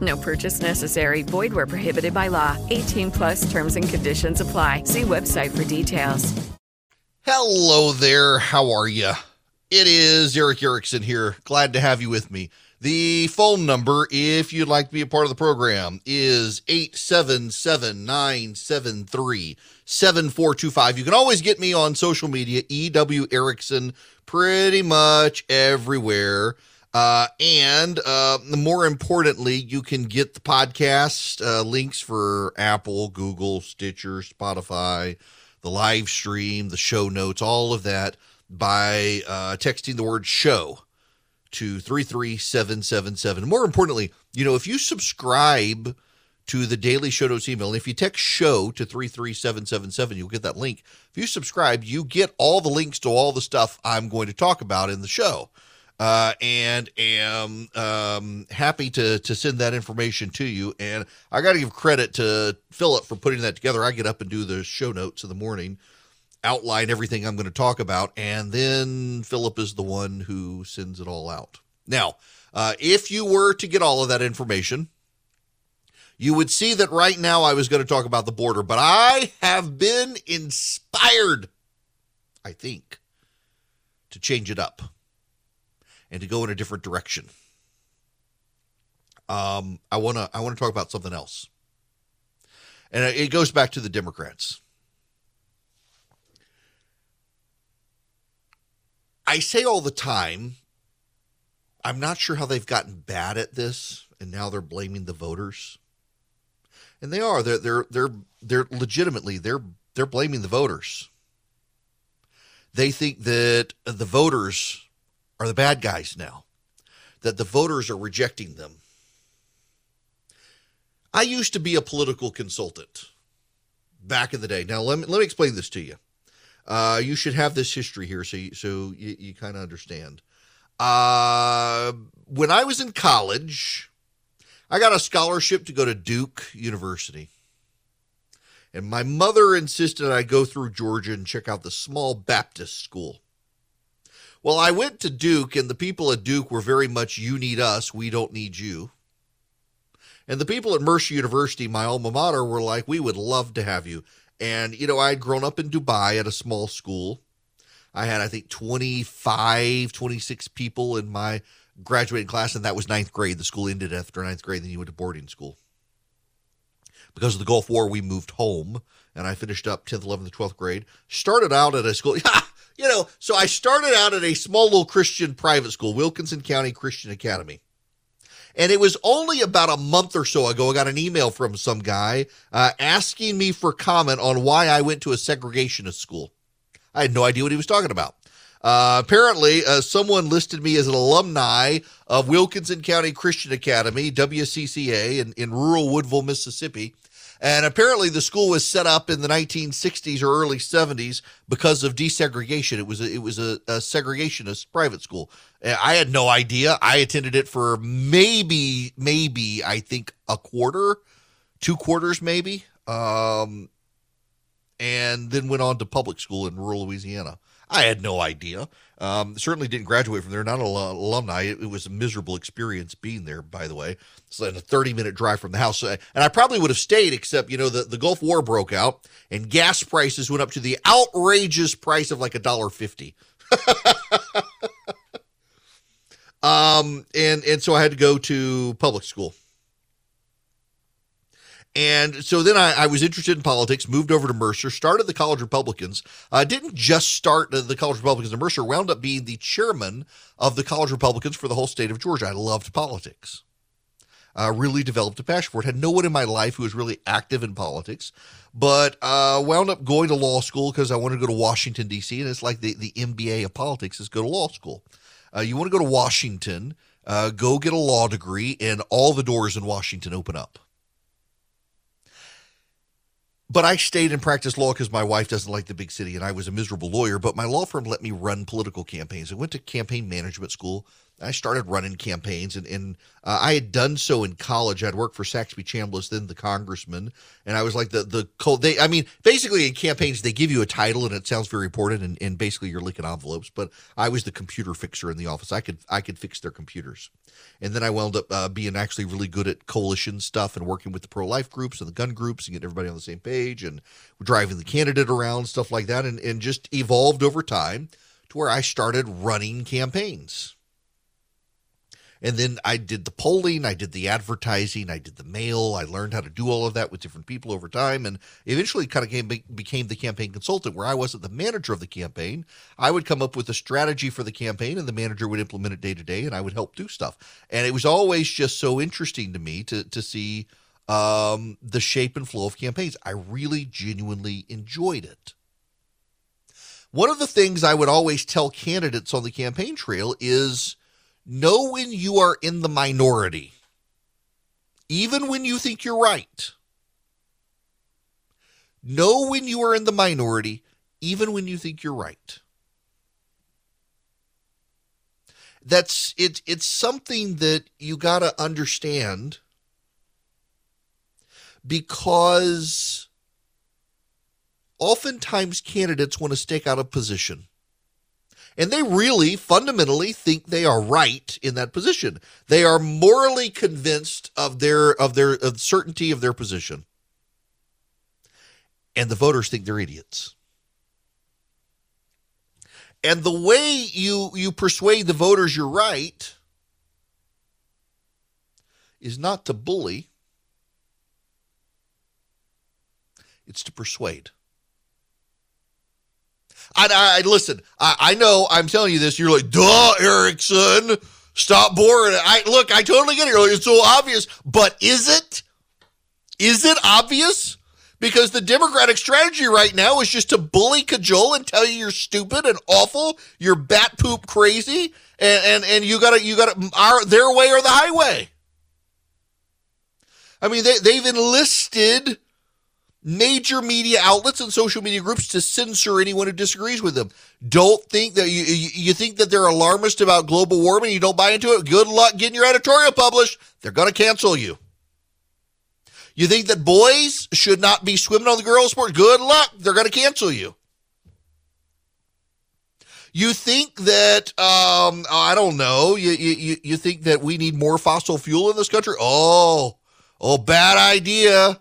No purchase necessary. Void where prohibited by law. 18 plus terms and conditions apply. See website for details. Hello there. How are you? It is Erick Erickson here. Glad to have you with me. The phone number, if you'd like to be a part of the program, is 877 973 7425. You can always get me on social media, EW Erickson, pretty much everywhere. Uh, and uh, more importantly, you can get the podcast uh, links for Apple, Google, Stitcher, Spotify, the live stream, the show notes, all of that by uh, texting the word show to 33777. More importantly, you know, if you subscribe to the Daily Show Notes email, and if you text show to 33777, you'll get that link. If you subscribe, you get all the links to all the stuff I'm going to talk about in the show. Uh, and am um, happy to to send that information to you. And I got to give credit to Philip for putting that together. I get up and do the show notes in the morning, outline everything I'm going to talk about, and then Philip is the one who sends it all out. Now, uh, if you were to get all of that information, you would see that right now I was going to talk about the border, but I have been inspired, I think, to change it up and to go in a different direction. Um, I want to I want to talk about something else, and it goes back to the Democrats. I say all the time, I'm not sure how they've gotten bad at this, and now they're blaming the voters. And they are. They're they're they're they're legitimately they're they're blaming the voters. They think that the voters are the bad guys now, that the voters are rejecting them. I used to be a political consultant back in the day. Now let me let me explain this to you. Uh, you should have this history here, so you, so you, you kind of understand. Uh, when I was in college, I got a scholarship to go to Duke University. And my mother insisted I go through Georgia and check out the small Baptist school. Well, I went to Duke, and the people at Duke were very much, you need us, we don't need you. And the people at Mercer University, my alma mater, were like, we would love to have you. And, you know, I had grown up in Dubai at a small school. I had, I think, 25, 26 people in my graduating class, and that was ninth grade. The school ended after ninth grade, then you went to boarding school. Because of the Gulf War, we moved home, and I finished up 10th, 11th, 12th grade. Started out at a school, you know, so I started out at a small little Christian private school, Wilkinson County Christian Academy. And it was only about a month or so ago, I got an email from some guy uh, asking me for comment on why I went to a segregationist school. I had no idea what he was talking about. Uh, apparently, uh, someone listed me as an alumni of Wilkinson County Christian Academy, WCCA, in, in rural Woodville, Mississippi. And apparently, the school was set up in the 1960s or early 70s because of desegregation. It was a, it was a, a segregationist private school. I had no idea. I attended it for maybe maybe I think a quarter, two quarters maybe, um, and then went on to public school in rural Louisiana. I had no idea. Um, certainly didn't graduate from there. Not an alumni. It, it, was a miserable experience being there. By the way, it's like a thirty-minute drive from the house, and I probably would have stayed, except you know the, the Gulf War broke out, and gas prices went up to the outrageous price of like a dollar fifty. um, and and so I had to go to public school. And so then I, I, was interested in politics, moved over to Mercer, started the College Republicans. I uh, didn't just start the College Republicans in Mercer, wound up being the chairman of the College Republicans for the whole state of Georgia. I loved politics. Uh, really developed a passion for it. Had no one in my life who was really active in politics, but uh, wound up going to law school because I wanted to go to Washington, D.C. And it's like the, the MBA of politics is go to law school. Uh, you want to go to Washington, uh, go get a law degree, and all the doors in Washington open up but I stayed and practiced law because my wife doesn't like the big city and I was a miserable lawyer. But my law firm let me run political campaigns. I went to campaign management school. I started running campaigns, and, and uh, I had done so in college. I'd worked for Saxby Chambliss, then the congressman, and I was like the the. They, I mean, basically in campaigns they give you a title, and it sounds very important, and, and basically you're licking envelopes. But I was the computer fixer in the office. I could I could fix their computers, and then I wound up uh, being actually really good at coalition stuff and working with the pro life groups and the gun groups and getting everybody on the same page and driving the candidate around stuff like that, and and just evolved over time to where I started running campaigns and then I did the polling, I did the advertising, I did the mail. I learned how to do all of that with different people over time, and eventually kind of came, became the campaign consultant, where I wasn't the manager of the campaign. I would come up with a strategy for the campaign, and the manager would implement it day to day, and I would help do stuff. And it was always just so interesting to me to to see um, the shape and flow of campaigns. I really genuinely enjoyed it. One of the things I would always tell candidates on the campaign trail is know when you are in the minority, even when you think you're right. Know when you are in the minority, even when you think you're right. That's it, it's something that you got to understand because oftentimes candidates want to stake out a position and they really fundamentally think they are right in that position. They are morally convinced of their of their of certainty of their position. And the voters think they're idiots. And the way you you persuade the voters you're right is not to bully. It's to persuade. I, I listen. I, I know. I'm telling you this. You're like, duh, Erickson. Stop boring. I look. I totally get it. Like, It's so obvious, but is it? Is it obvious? Because the Democratic strategy right now is just to bully, cajole, and tell you you're stupid and awful. You're bat poop crazy, and and, and you gotta you gotta our their way or the highway. I mean, they they've enlisted major media outlets and social media groups to censor anyone who disagrees with them. Don't think that you you think that they're alarmist about global warming. You don't buy into it. Good luck getting your editorial published. They're going to cancel you. You think that boys should not be swimming on the girls' sport? Good luck. They're going to cancel you. You think that um, I don't know. You, you you think that we need more fossil fuel in this country? Oh, oh, bad idea.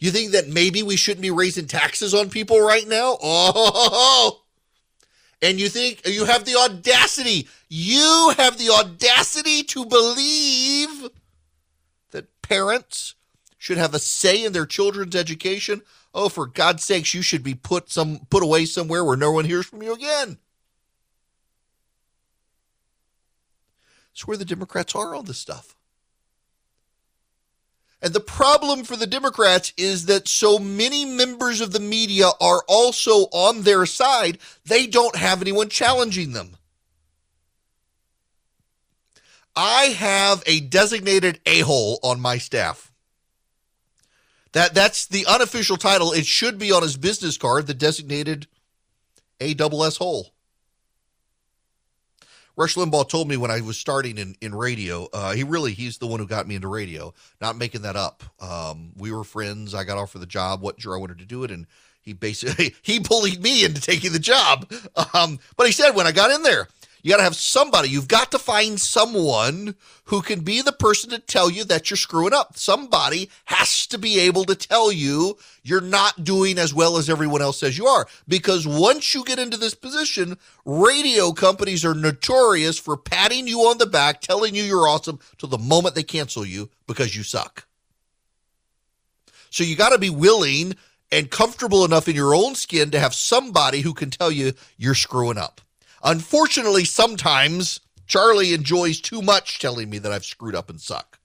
You think that maybe we shouldn't be raising taxes on people right now? Oh, and you think you have the audacity, you have the audacity to believe that parents should have a say in their children's education? Oh, for God's sakes, you should be put some put away somewhere where no one hears from you again. It's where the Democrats are on this stuff. And the problem for the Democrats is that so many members of the media are also on their side, they don't have anyone challenging them. I have a designated a hole on my staff. That that's the unofficial title. It should be on his business card, the designated A double S hole. Rush Limbaugh told me when I was starting in, in radio, uh, he really, he's the one who got me into radio, not making that up. Um, we were friends. I got offered the job, wasn't sure I wanted to do it. And he basically, he bullied me into taking the job. Um, but he said, when I got in there, you got to have somebody. You've got to find someone who can be the person to tell you that you're screwing up. Somebody has to be able to tell you you're not doing as well as everyone else says you are. Because once you get into this position, radio companies are notorious for patting you on the back, telling you you're awesome till the moment they cancel you because you suck. So you got to be willing and comfortable enough in your own skin to have somebody who can tell you you're screwing up. Unfortunately, sometimes Charlie enjoys too much telling me that I've screwed up and suck.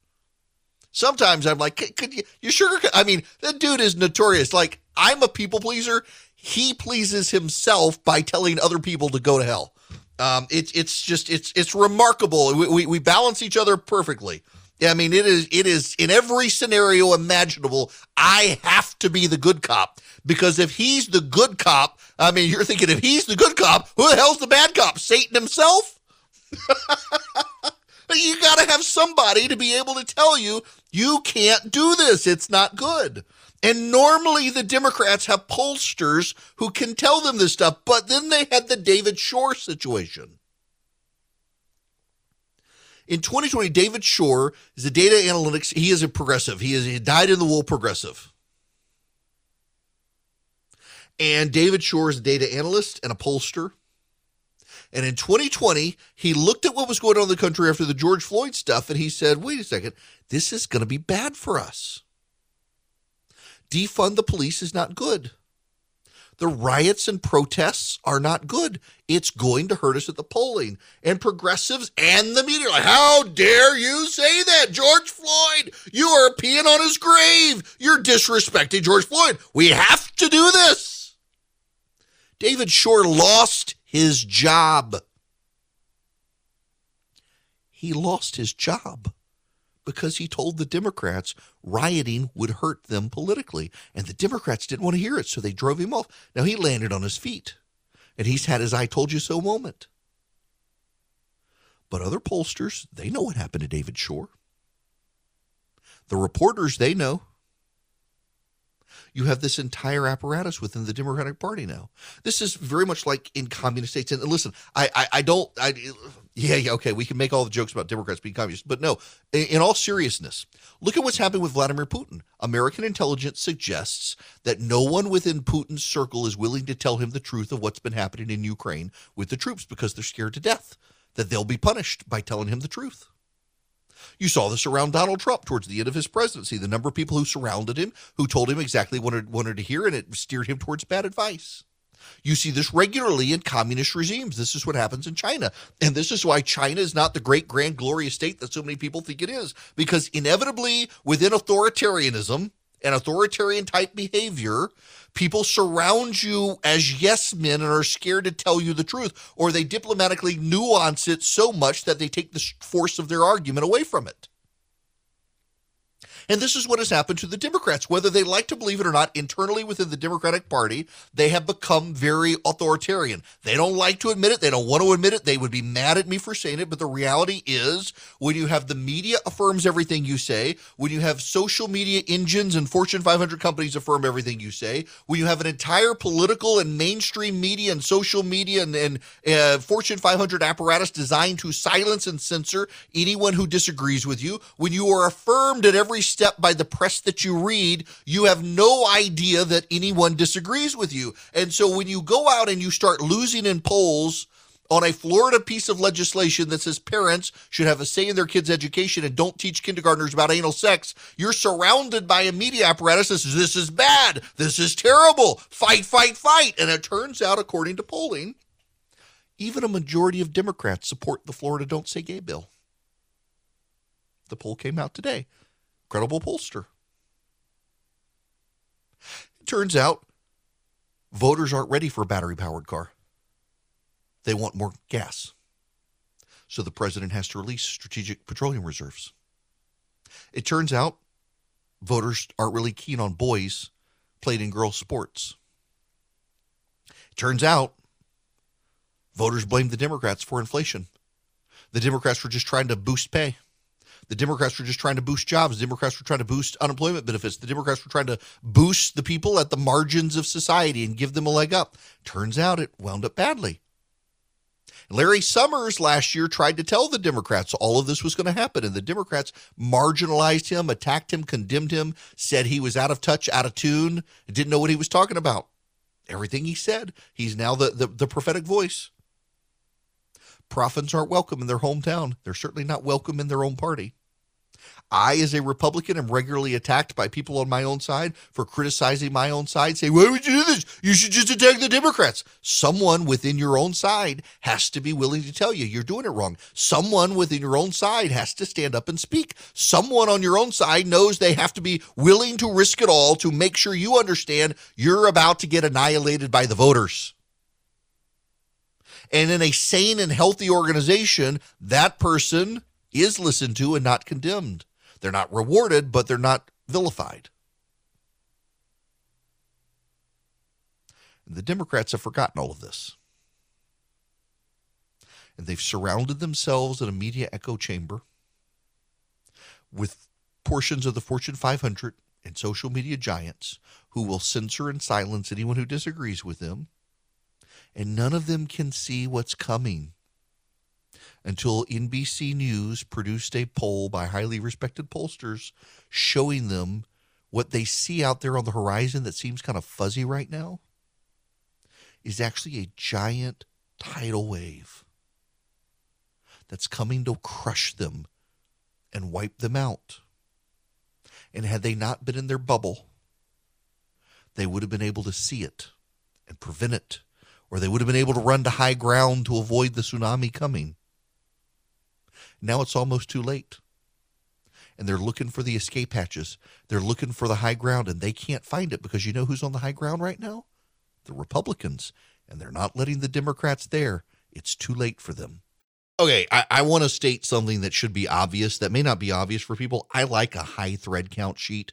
Sometimes I'm like, could you, you sugar? I mean, that dude is notorious. Like, I'm a people pleaser. He pleases himself by telling other people to go to hell. Um, it's it's just it's it's remarkable. We, we, we balance each other perfectly. I mean, it is it is in every scenario imaginable. I have to be the good cop because if he's the good cop, I mean, you're thinking if he's the good cop, who the hell's the bad cop? Satan himself. you got to have somebody to be able to tell you you can't do this. It's not good. And normally the Democrats have pollsters who can tell them this stuff, but then they had the David Shor situation. In 2020, David Shor is a data analytics. He is a progressive. He is a dyed in the wool progressive. And David Shor is a data analyst and a pollster. And in 2020, he looked at what was going on in the country after the George Floyd stuff and he said, wait a second, this is going to be bad for us. Defund the police is not good. The riots and protests are not good. It's going to hurt us at the polling. And progressives and the media like, how dare you say that? George Floyd, you are peeing on his grave. You're disrespecting George Floyd. We have to do this. David Shor lost his job. He lost his job because he told the Democrats rioting would hurt them politically. And the Democrats didn't want to hear it, so they drove him off. Now he landed on his feet, and he's had his I told you so moment. But other pollsters, they know what happened to David Shor. The reporters, they know. You have this entire apparatus within the Democratic Party now. This is very much like in communist states. And listen, I, I, I don't, I, yeah, yeah, okay, we can make all the jokes about Democrats being communists, but no, in all seriousness, look at what's happening with Vladimir Putin. American intelligence suggests that no one within Putin's circle is willing to tell him the truth of what's been happening in Ukraine with the troops because they're scared to death that they'll be punished by telling him the truth. You saw this around Donald Trump towards the end of his presidency. The number of people who surrounded him, who told him exactly what he wanted to hear, and it steered him towards bad advice. You see this regularly in communist regimes. This is what happens in China. And this is why China is not the great, grand, glorious state that so many people think it is. Because inevitably, within authoritarianism and authoritarian type behavior, people surround you as yes men and are scared to tell you the truth, or they diplomatically nuance it so much that they take the force of their argument away from it. And this is what has happened to the Democrats. Whether they like to believe it or not, internally within the Democratic Party, they have become very authoritarian. They don't like to admit it. They don't want to admit it. They would be mad at me for saying it. But the reality is, when you have the media affirms everything you say, when you have social media engines and Fortune 500 companies affirm everything you say, when you have an entire political and mainstream media and social media and, and uh, Fortune 500 apparatus designed to silence and censor anyone who disagrees with you, when you are affirmed at every step by the press that you read, you have no idea that anyone disagrees with you. And so when you go out and you start losing in polls, on a Florida piece of legislation that says parents should have a say in their kids' education and don't teach kindergartners about anal sex, you're surrounded by a media apparatus that says this is bad, this is terrible, fight, fight, fight. And it turns out, according to polling, even a majority of Democrats support the Florida Don't Say Gay bill. The poll came out today credible pollster. It turns out voters aren't ready for a battery powered car. They want more gas. So the president has to release strategic petroleum reserves. It turns out voters aren't really keen on boys played in girls' sports. It turns out voters blame the Democrats for inflation. The Democrats were just trying to boost pay. The Democrats were just trying to boost jobs. The Democrats were trying to boost unemployment benefits. The Democrats were trying to boost the people at the margins of society and give them a leg up. Turns out it wound up badly. Larry Summers last year tried to tell the Democrats all of this was going to happen, and the Democrats marginalized him, attacked him, condemned him, said he was out of touch, out of tune, didn't know what he was talking about. Everything he said, he's now the, the, the prophetic voice. Prophets aren't welcome in their hometown. They're certainly not welcome in their own party. I, as a Republican, am regularly attacked by people on my own side for criticizing my own side, say, Why would you do this? You should just attack the Democrats. Someone within your own side has to be willing to tell you you're doing it wrong. Someone within your own side has to stand up and speak. Someone on your own side knows they have to be willing to risk it all to make sure you understand you're about to get annihilated by the voters. And in a sane and healthy organization, that person is listened to and not condemned. They're not rewarded, but they're not vilified. The Democrats have forgotten all of this. And they've surrounded themselves in a media echo chamber with portions of the Fortune 500 and social media giants who will censor and silence anyone who disagrees with them. And none of them can see what's coming until NBC News produced a poll by highly respected pollsters showing them what they see out there on the horizon that seems kind of fuzzy right now is actually a giant tidal wave that's coming to crush them and wipe them out. And had they not been in their bubble, they would have been able to see it and prevent it, or they would have been able to run to high ground to avoid the tsunami coming. Now it's almost too late. And they're looking for the escape hatches. They're looking for the high ground, and they can't find it because you know who's on the high ground right now? The Republicans. And they're not letting the Democrats there. It's too late for them. Okay, I, I want to state something that should be obvious that may not be obvious for people. I like a high thread count sheet,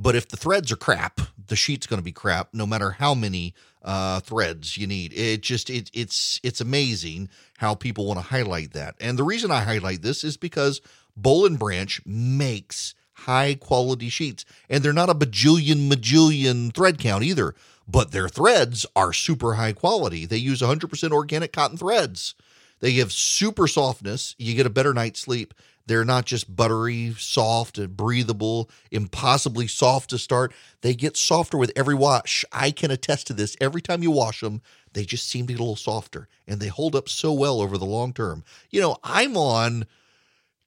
but if the threads are crap, the sheet's going to be crap, no matter how many uh, threads you need. It just it, it's it's amazing how people want to highlight that. And the reason I highlight this is because Boll and Branch makes high quality sheets, and they're not a bajillion majillion thread count either. But their threads are super high quality. They use 100% organic cotton threads. They give super softness. You get a better night's sleep. They're not just buttery, soft, and breathable, impossibly soft to start. They get softer with every wash. I can attest to this. Every time you wash them, they just seem to get a little softer and they hold up so well over the long term. You know, I'm on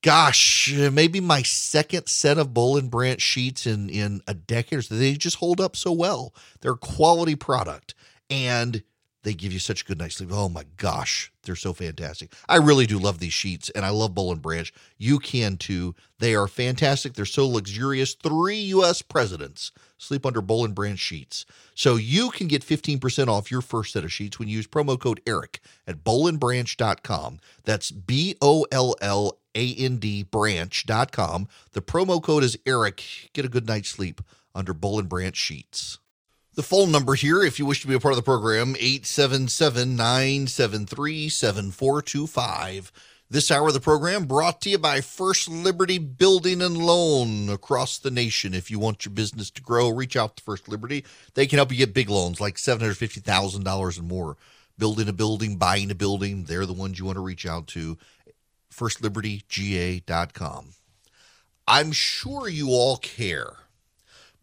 gosh, maybe my second set of Boll and Branch sheets in in a decade or so. They just hold up so well. They're a quality product. And they give you such a good night's sleep. Oh my gosh, they're so fantastic. I really do love these sheets and I love Boll and Branch. You can too. They are fantastic. They're so luxurious. Three US presidents sleep under Boll and Branch sheets. So you can get 15% off your first set of sheets when you use promo code ERIC at bollandbranch.com. That's B O L L A N D branch.com. The promo code is ERIC. Get a good night's sleep under Boll and Branch sheets. The phone number here, if you wish to be a part of the program, 877 973 7425. This hour of the program brought to you by First Liberty Building and Loan across the nation. If you want your business to grow, reach out to First Liberty. They can help you get big loans like $750,000 and more. Building a building, buying a building, they're the ones you want to reach out to. FirstLibertyGA.com. I'm sure you all care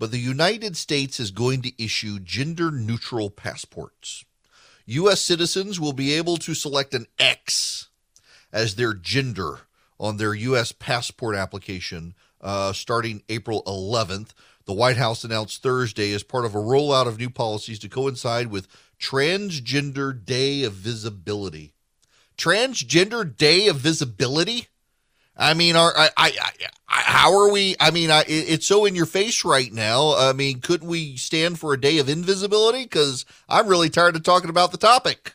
but the United States is going to issue gender neutral passports. U.S. citizens will be able to select an X as their gender on their U.S. passport application uh, starting April 11th. The White House announced Thursday as part of a rollout of new policies to coincide with Transgender Day of Visibility. Transgender Day of Visibility? I mean, are I, I, I how are we? I mean, I, it's so in your face right now. I mean, couldn't we stand for a day of invisibility? Because I'm really tired of talking about the topic.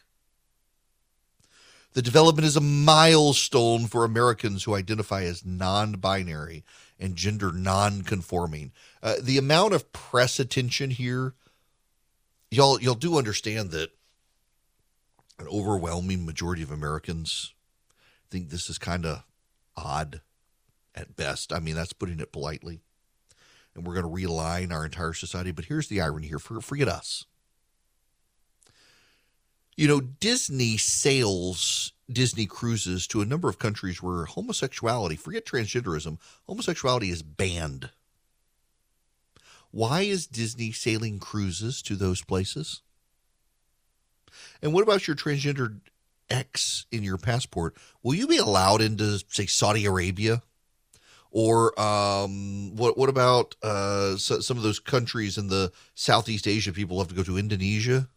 The development is a milestone for Americans who identify as non-binary and gender non-conforming. Uh, the amount of press attention here, y'all, y'all do understand that an overwhelming majority of Americans think this is kind of odd at best. I mean, that's putting it politely. And we're going to realign our entire society. But here's the irony here forget us. You know, Disney sails Disney cruises to a number of countries where homosexuality, forget transgenderism, homosexuality is banned. Why is Disney sailing cruises to those places? And what about your transgender X in your passport, will you be allowed into, say, Saudi Arabia? Or um, what what about uh, so, some of those countries in the Southeast Asia? People have to go to? Indonesia,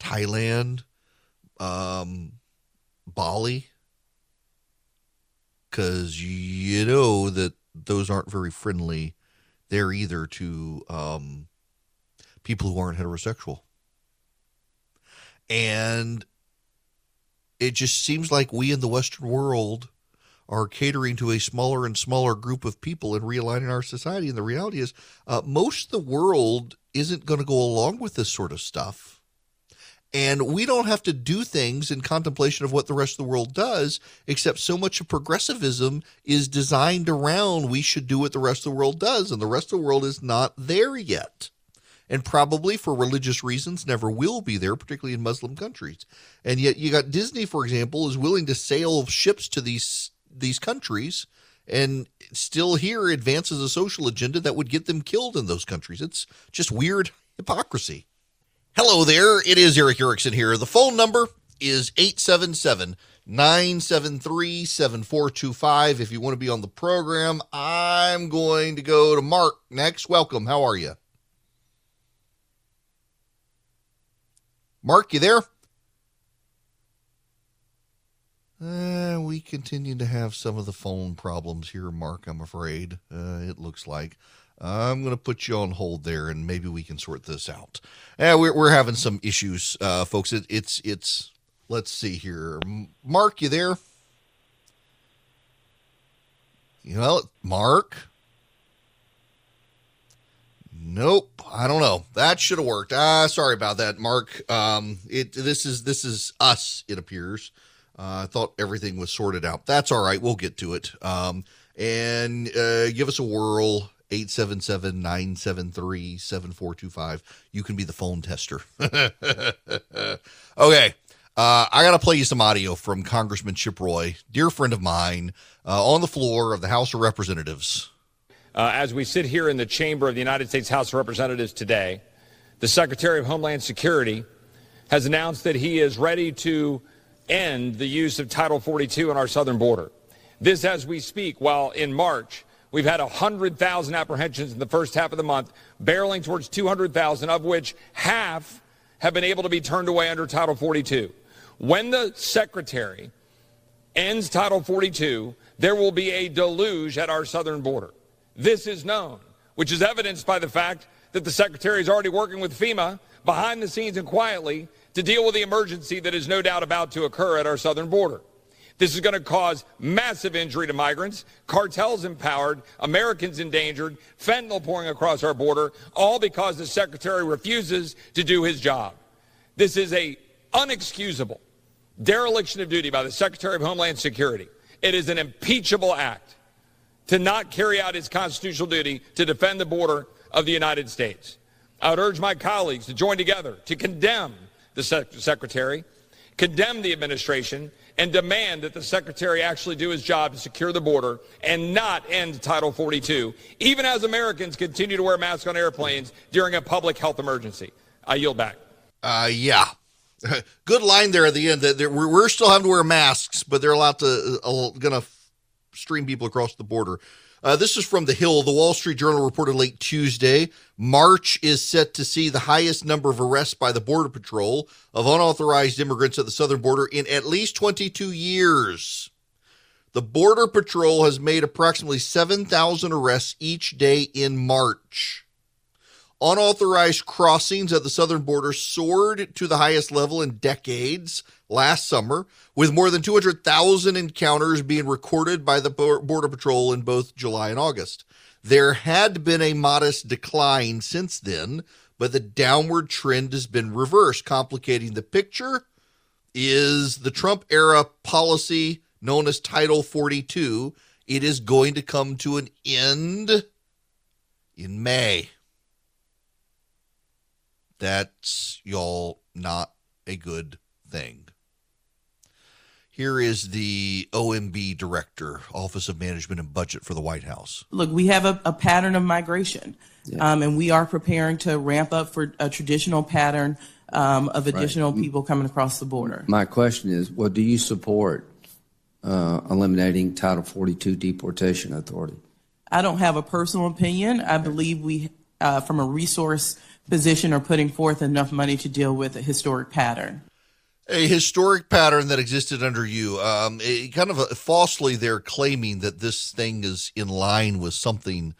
Thailand, um, Bali, because you know that those aren't very friendly. There either to um, people who aren't heterosexual. And it just seems like we in the Western world are catering to a smaller and smaller group of people and realigning our society. And the reality is, uh, most of the world isn't going to go along with this sort of stuff. And we don't have to do things in contemplation of what the rest of the world does, except so much of progressivism is designed around we should do what the rest of the world does. And the rest of the world is not there yet and probably for religious reasons never will be there, particularly in Muslim countries. And yet, you got Disney, for example, is willing to sail ships to these these countries and still here advances a social agenda that would get them killed in those countries. It's just weird hypocrisy. Hello there, it is Erick Erickson here. The phone number is 877 973 7425. If you want to be on the program, I'm going to go to Mark next. Welcome. How are you? Mark, you there? Uh, we continue to have some of the phone problems here, Mark, I'm afraid. Uh, it looks like. I'm going to put you on hold there, and maybe we can sort this out. Yeah, we're, we're having some issues, uh, folks. It, it's, it's, let's see here. Mark, you there? Well, Mark? Nope, I don't know. That should have worked. Ah, sorry about that, Mark. Um, it this is this is us. It appears. Uh, I thought everything was sorted out. That's all right. We'll get to it. Um, and uh, give us a whirl. 877-973-7425. You can be the phone tester. okay. Uh, I got to play you some audio from Congressman Chip Roy, dear friend of mine, uh, on the floor of the House of Representatives. Uh, as we sit here in the chamber of the United States House of Representatives today, the Secretary of Homeland Security has announced that he is ready to end the use of Title 42 on our southern border. This as we speak, while in March, we've had 100,000 apprehensions in the first half of the month, barreling towards 200,000, of which half have been able to be turned away under Title 42. When the Secretary ends Title 42, there will be a deluge at our southern border. This is known, which is evidenced by the fact that the Secretary is already working with FEMA behind the scenes and quietly to deal with the emergency that is no doubt about to occur at our southern border. This is going to cause massive injury to migrants, cartels empowered, Americans endangered, fentanyl pouring across our border, all because the Secretary refuses to do his job. This is a unexcusable dereliction of duty by the Secretary of Homeland Security. It is an impeachable act to not carry out his constitutional duty to defend the border of the United States. I would urge my colleagues to join together to condemn the sec- secretary, condemn the administration, and demand that the secretary actually do his job to secure the border and not end Title 42, even as Americans continue to wear masks on airplanes during a public health emergency. I yield back. Uh, yeah. Good line there at the end. That we're still having to wear masks, but they're allowed to uh, going to stream people across the border. Uh, this is from The Hill. The Wall Street Journal reported late Tuesday. March is set to see the highest number of arrests by the Border Patrol of unauthorized immigrants at the southern border in at least 22 years. The Border Patrol has made approximately 7,000 arrests each day in March. Unauthorized crossings at the southern border soared to the highest level in decades last summer, with more than 200,000 encounters being recorded by the Border Patrol in both July and August. There had been a modest decline since then, but the downward trend has been reversed. Complicating the picture is the Trump era policy known as Title 42. It is going to come to an end in May. That's y'all not a good thing. Here is the OMB director, Office of Management and Budget for the White House. Look, we have a, a pattern of migration, yeah. um, and we are preparing to ramp up for a traditional pattern um, of additional right. people coming across the border. My question is, well, do you support uh, eliminating Title 42 deportation authority? I don't have a personal opinion. I believe we, uh, from a resource position, or putting forth enough money to deal with a historic pattern. A historic pattern that existed under you. Um, kind of a, falsely, they're claiming that this thing is in line with something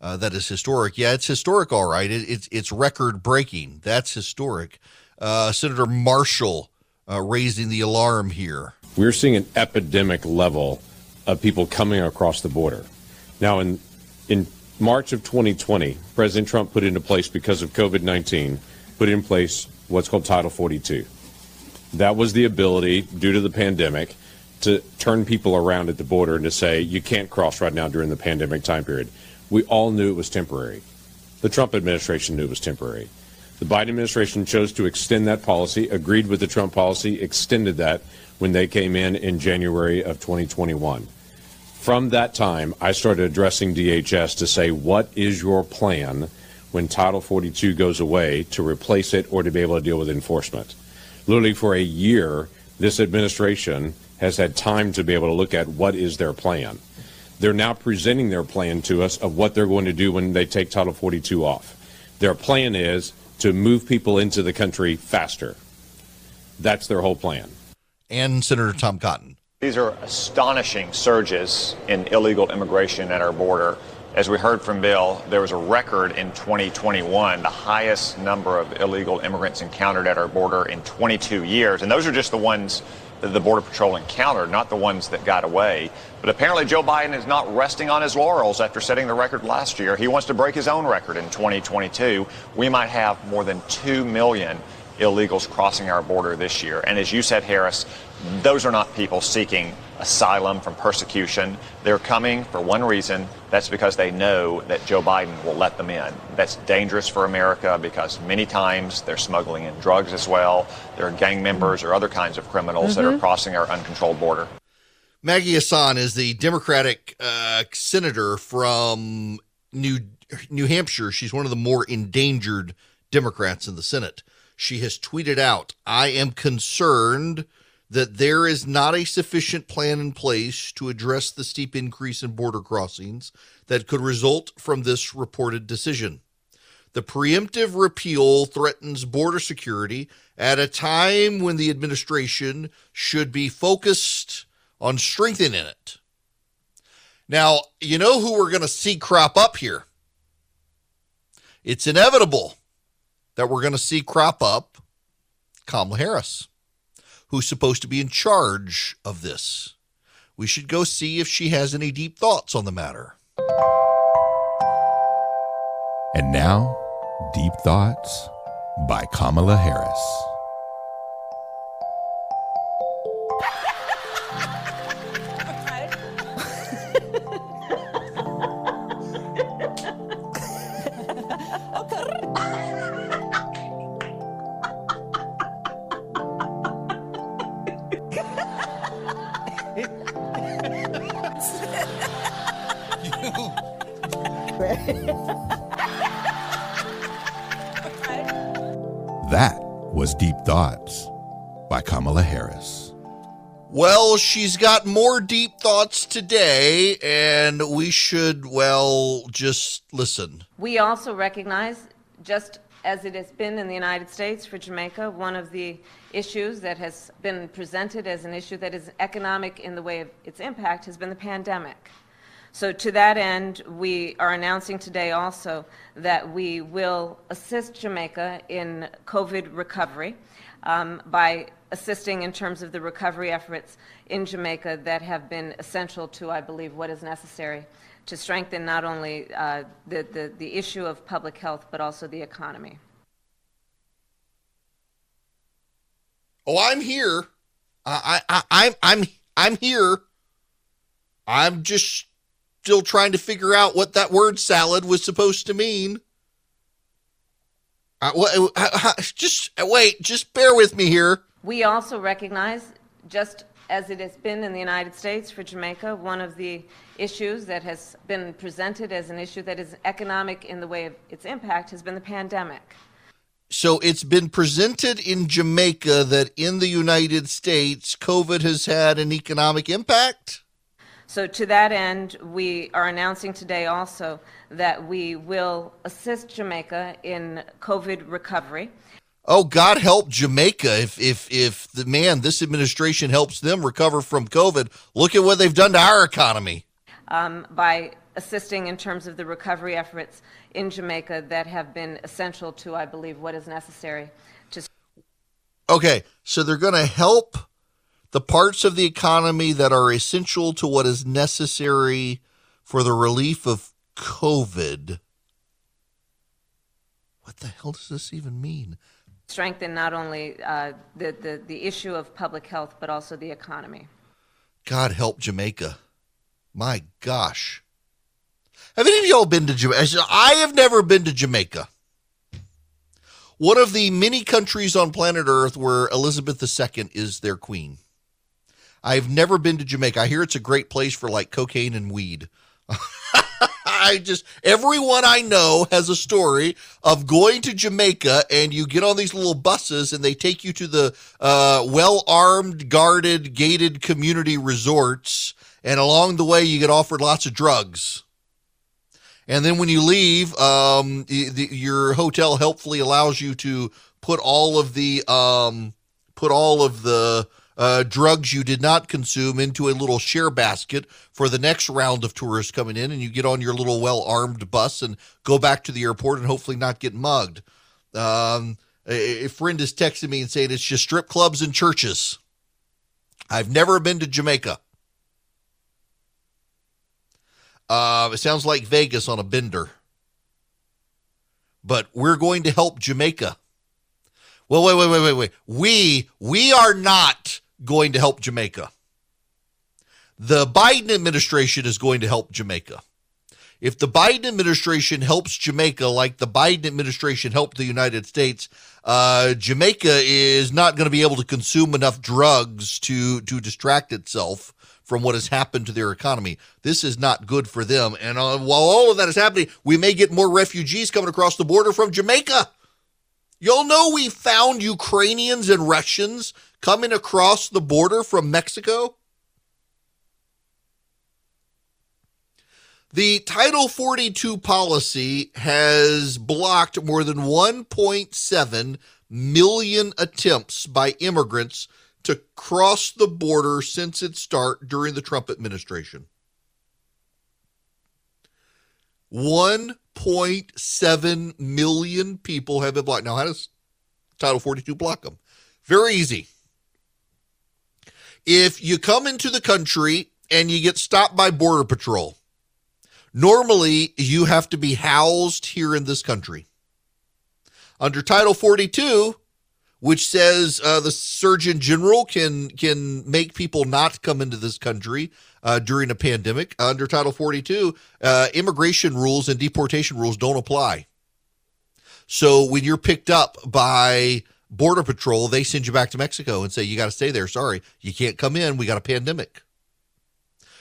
uh, that is historic. Yeah, it's historic, all right. It, it's it's record breaking. That's historic. Uh, Senator Marshall uh, raising the alarm here. We're seeing an epidemic level of people coming across the border. Now, in in March of 2020, President Trump put into place because of COVID 19, put in place what's called Title 42. That was the ability, due to the pandemic, to turn people around at the border and to say, you can't cross right now during the pandemic time period. We all knew it was temporary. The Trump administration knew it was temporary. The Biden administration chose to extend that policy, agreed with the Trump policy, extended that when they came in in January of 2021. From that time, I started addressing DHS to say, what is your plan when Title 42 goes away to replace it or to be able to deal with enforcement? Literally for a year, this administration has had time to be able to look at what is their plan. They're now presenting their plan to us of what they're going to do when they take Title 42 off. Their plan is to move people into the country faster. That's their whole plan. And Senator Tom Cotton. These are astonishing surges in illegal immigration at our border. As we heard from Bill, there was a record in 2021, the highest number of illegal immigrants encountered at our border in 22 years. And those are just the ones that the Border Patrol encountered, not the ones that got away. But apparently, Joe Biden is not resting on his laurels after setting the record last year. He wants to break his own record in 2022. We might have more than 2 million illegals crossing our border this year. And as you said, Harris, those are not people seeking asylum from persecution. They're coming for one reason. That's because they know that Joe Biden will let them in. That's dangerous for America because many times they're smuggling in drugs as well. There are gang members or other kinds of criminals mm-hmm. that are mm-hmm. crossing our uncontrolled border. Maggie Hassan is the Democratic uh, senator from New New Hampshire. She's one of the more endangered Democrats in the Senate. She has tweeted out, "I am concerned." That there is not a sufficient plan in place to address the steep increase in border crossings that could result from this reported decision. The preemptive repeal threatens border security at a time when the administration should be focused on strengthening it. Now, you know who we're going to see crop up here? It's inevitable that we're going to see crop up Kamala Harris who's supposed to be in charge of this. We should go see if she has any deep thoughts on the matter. And now, Deep Thoughts by Kamala Harris. Deep Thoughts by Kamala Harris. Well, she's got more deep thoughts today, and we should, well, just listen. We also recognize, just as it has been in the United States for Jamaica, one of the issues that has been presented as an issue that is economic in the way of its impact has been the pandemic. So, to that end, we are announcing today also that we will assist Jamaica in COVID recovery um, by assisting in terms of the recovery efforts in Jamaica that have been essential to, I believe, what is necessary to strengthen not only uh, the, the, the issue of public health, but also the economy. Oh, I'm here. I, I, I'm, I'm, I'm here. I'm just still trying to figure out what that word salad was supposed to mean. Uh, what, uh, just wait, just bear with me here. We also recognize, just as it has been in the United States for Jamaica, one of the issues that has been presented as an issue that is economic in the way of its impact has been the pandemic. so it's been presented in Jamaica that in the United States, COVID has had an economic impact. So, to that end, we are announcing today also that we will assist Jamaica in COVID recovery. Oh, God help Jamaica if if if the man this administration helps them recover from COVID. Look at what they've done to our economy. Um, by assisting in terms of the recovery efforts in Jamaica that have been essential to, I believe, what is necessary to. Okay, so they're going to help the parts of the economy that are essential to what is necessary for the relief of COVID. What the hell does this even mean? Strengthen not only uh, the, the, the issue of public health, but also the economy. God help Jamaica. My gosh. Have any of y'all been to Jamaica? I have never been to Jamaica. One of the many countries on planet Earth where Elizabeth II is their queen. I've never been to Jamaica. I hear it's a great place for like cocaine and weed. I just everyone I know has a story of going to Jamaica and you get on these little buses and they take you to the uh, well armed, guarded, gated community resorts, and along the way you get offered lots of drugs. And then when you leave, um, the, the, your hotel helpfully allows you to put all of the um, put all of the uh, drugs you did not consume into a little share basket for the next round of tourists coming in, and you get on your little well armed bus and go back to the airport and hopefully not get mugged. Um, a, a friend is texting me and saying it's just strip clubs and churches. I've never been to Jamaica. Uh, it sounds like Vegas on a bender. But we're going to help Jamaica. Well, wait, wait, wait, wait, wait. We we are not going to help Jamaica. The Biden administration is going to help Jamaica. If the Biden administration helps Jamaica like the Biden administration helped the United States, uh, Jamaica is not going to be able to consume enough drugs to to distract itself from what has happened to their economy. This is not good for them. And uh, while all of that is happening, we may get more refugees coming across the border from Jamaica. You'll know we found Ukrainians and Russians coming across the border from Mexico. The Title 42 policy has blocked more than 1.7 million attempts by immigrants to cross the border since its start during the Trump administration. 1.7 million people have been blocked. Now, how does Title 42 block them? Very easy. If you come into the country and you get stopped by Border Patrol, normally you have to be housed here in this country. Under Title 42, which says uh, the Surgeon General can can make people not come into this country uh, during a pandemic. Under Title 42, uh, immigration rules and deportation rules don't apply. So when you're picked up by Border Patrol, they send you back to Mexico and say you got to stay there. Sorry, you can't come in. We got a pandemic.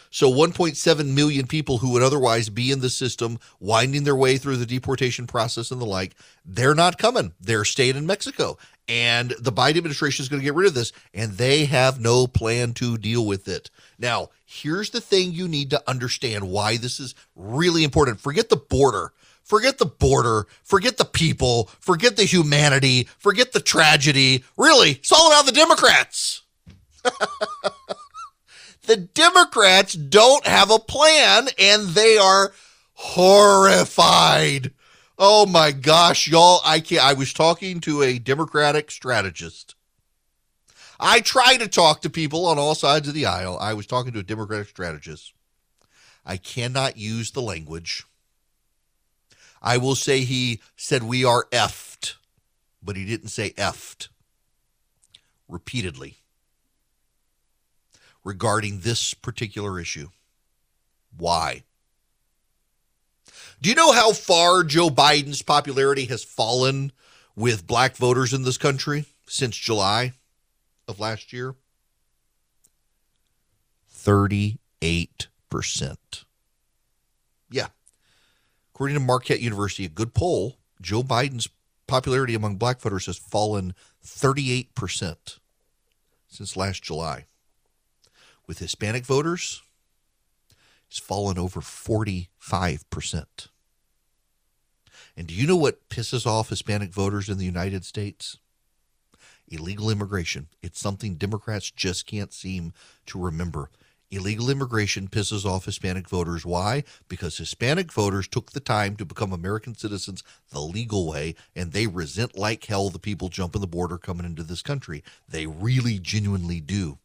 So 1.7 million people who would otherwise be in the system, winding their way through the deportation process and the like, they're not coming. They're staying in Mexico. And the Biden administration is going to get rid of this, and they have no plan to deal with it. Now, here's the thing you need to understand why this is really important. Forget the border. Forget the border. Forget the people. Forget the humanity. Forget the tragedy. Really, it's all about the Democrats. the Democrats don't have a plan, and they are horrified. Oh my gosh, y'all! I can't. I was talking to a Democratic strategist. I try to talk to people on all sides of the aisle. I was talking to a Democratic strategist. I cannot use the language. I will say he said we are effed, but he didn't say effed repeatedly regarding this particular issue. Why? Do you know how far Joe Biden's popularity has fallen with black voters in this country since July of last year? 38%. Yeah. According to Marquette University, a good poll, Joe Biden's popularity among black voters has fallen 38% since last July. With Hispanic voters, it's fallen over 45%. And do you know what pisses off Hispanic voters in the United States? Illegal immigration. It's something Democrats just can't seem to remember. Illegal immigration pisses off Hispanic voters. Why? Because Hispanic voters took the time to become American citizens the legal way, and they resent like hell the people jumping the border coming into this country. They really, genuinely do.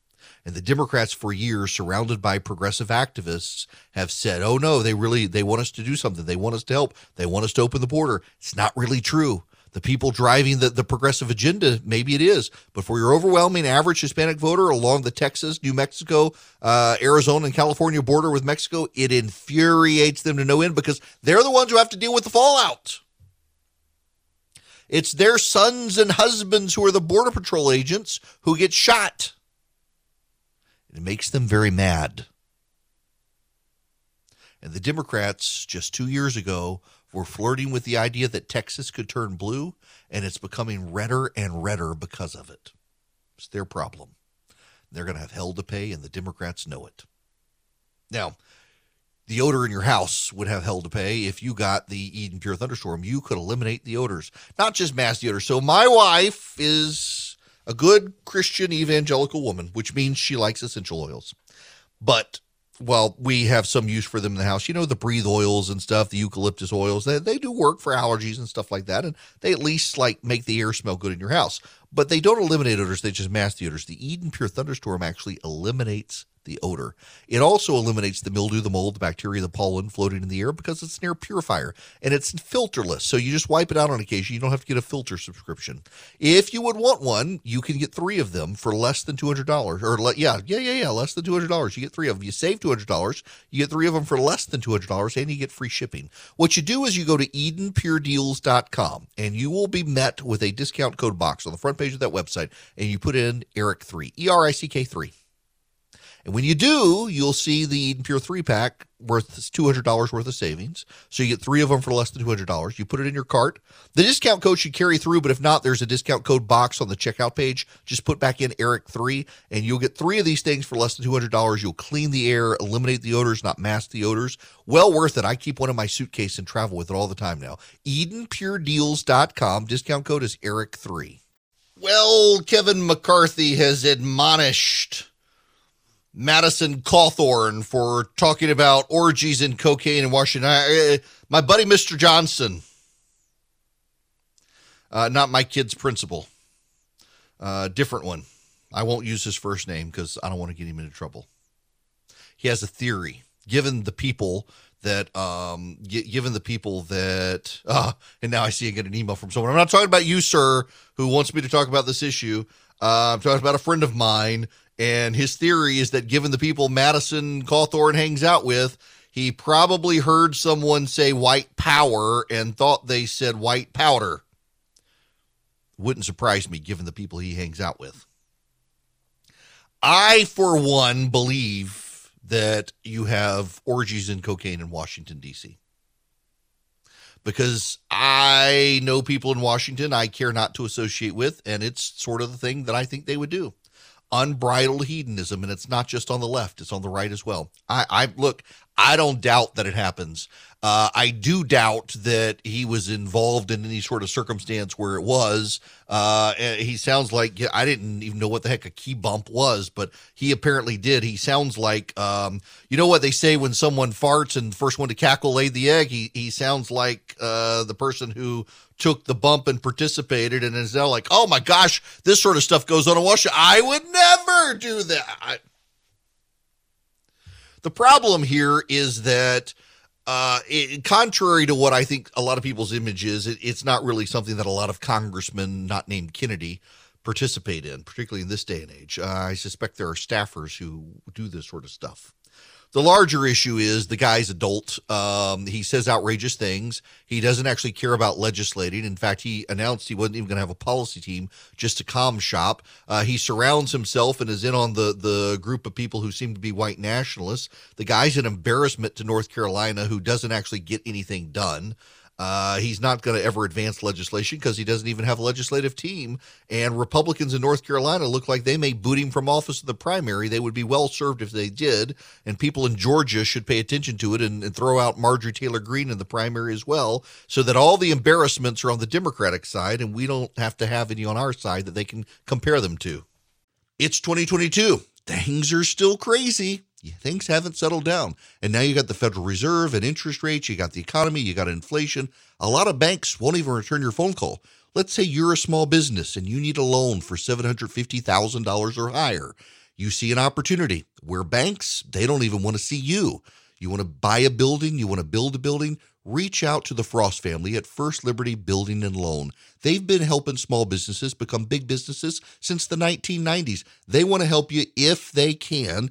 And the Democrats, for years, surrounded by progressive activists, have said, "Oh no, they really they want us to do something. They want us to help. They want us to open the border." It's not really true the people driving the, the progressive agenda, maybe it is. But for your overwhelming average Hispanic voter along the Texas, New Mexico, uh, Arizona, and California border with Mexico, it infuriates them to no end because they're the ones who have to deal with the fallout. It's their sons and husbands who are the Border Patrol agents who get shot. It makes them very mad. And the Democrats, just two years ago, were flirting with the idea that Texas could turn blue, and it's becoming redder and redder because of it. It's their problem. They're going to have hell to pay, and the Democrats know it. Now, the odor in your house would have hell to pay if you got the Eden Pure Thunderstorm. You could eliminate the odors, not just mass the odor. So, my wife is a good Christian evangelical woman, which means she likes essential oils. But while we have some use for them in the house. You know, the breathe oils and stuff, the eucalyptus oils, they, they do work for allergies and stuff like that. And they at least like make the air smell good in your house. But they don't eliminate odors, they just mask the odors. The Eden Pure Thunderstorm actually eliminates the odor. It also eliminates the mildew, the mold, the bacteria, the pollen floating in the air because it's an air purifier and it's filterless. So you just wipe it out on occasion. You don't have to get a filter subscription. If you would want one, you can get three of them for less than $200 or le- yeah, yeah, yeah, yeah, less than $200. You get three of them. You save $200. You get three of them for less than $200 and you get free shipping. What you do is you go to EdenPureDeals.com and you will be met with a discount code box on the front page of that website and you put in Erick3, E R I C K 3. And when you do, you'll see the Eden Pure three pack worth $200 worth of savings. So you get three of them for less than $200. You put it in your cart. The discount code should carry through, but if not, there's a discount code box on the checkout page. Just put back in Erick3 and you'll get three of these things for less than $200. You'll clean the air, eliminate the odors, not mask the odors. Well worth it. I keep one in my suitcase and travel with it all the time now. EdenPureDeals.com. Discount code is Erick3. Well, Kevin McCarthy has admonished Madison Cawthorn for talking about orgies and cocaine in Washington. I, my buddy, Mr. Johnson, uh, not my kid's principal, uh, different one. I won't use his first name because I don't want to get him into trouble. He has a theory. Given the people that, um, g- given the people that, uh, and now I see I get an email from someone. I'm not talking about you, sir, who wants me to talk about this issue. Uh, I'm talking about a friend of mine and his theory is that given the people Madison Cawthorn hangs out with, he probably heard someone say white power and thought they said white powder. Wouldn't surprise me given the people he hangs out with. I, for one, believe that you have orgies and cocaine in Washington, D.C. Because I know people in Washington I care not to associate with, and it's sort of the thing that I think they would do unbridled hedonism, and it's not just on the left; it's on the right as well. I, I look, I don't doubt that it happens. Uh, I do doubt that he was involved in any sort of circumstance where it was. Uh, he sounds like I didn't even know what the heck a key bump was, but he apparently did. He sounds like um, you know what they say when someone farts and the first one to cackle laid the egg. He he sounds like uh, the person who took the bump and participated and is now like, oh my gosh, this sort of stuff goes on in Washington. I would never do that. I, the problem here is that, uh, it, contrary to what I think a lot of people's image is, it, it's not really something that a lot of congressmen, not named Kennedy, participate in, particularly in this day and age. Uh, I suspect there are staffers who do this sort of stuff. The larger issue is the guy's adult. Um, he says outrageous things. He doesn't actually care about legislating. In fact, he announced he wasn't even going to have a policy team, just a com shop. Uh, he surrounds himself and is in on the, the group of people who seem to be white nationalists. The guy's an embarrassment to North Carolina who doesn't actually get anything done. Uh, he's not going to ever advance legislation because he doesn't even have a legislative team. And Republicans in North Carolina look like they may boot him from office in the primary. They would be well served if they did. And people in Georgia should pay attention to it and, and throw out Marjorie Taylor Greene in the primary as well, so that all the embarrassments are on the Democratic side and we don't have to have any on our side that they can compare them to. It's 2022. Things are still crazy things haven't settled down. And now you got the Federal Reserve and interest rates, you got the economy, you got inflation. A lot of banks won't even return your phone call. Let's say you're a small business and you need a loan for $750,000 or higher. You see an opportunity where banks, they don't even want to see you. You want to buy a building, you want to build a building, reach out to the Frost family at First Liberty Building and Loan. They've been helping small businesses become big businesses since the 1990s. They want to help you if they can.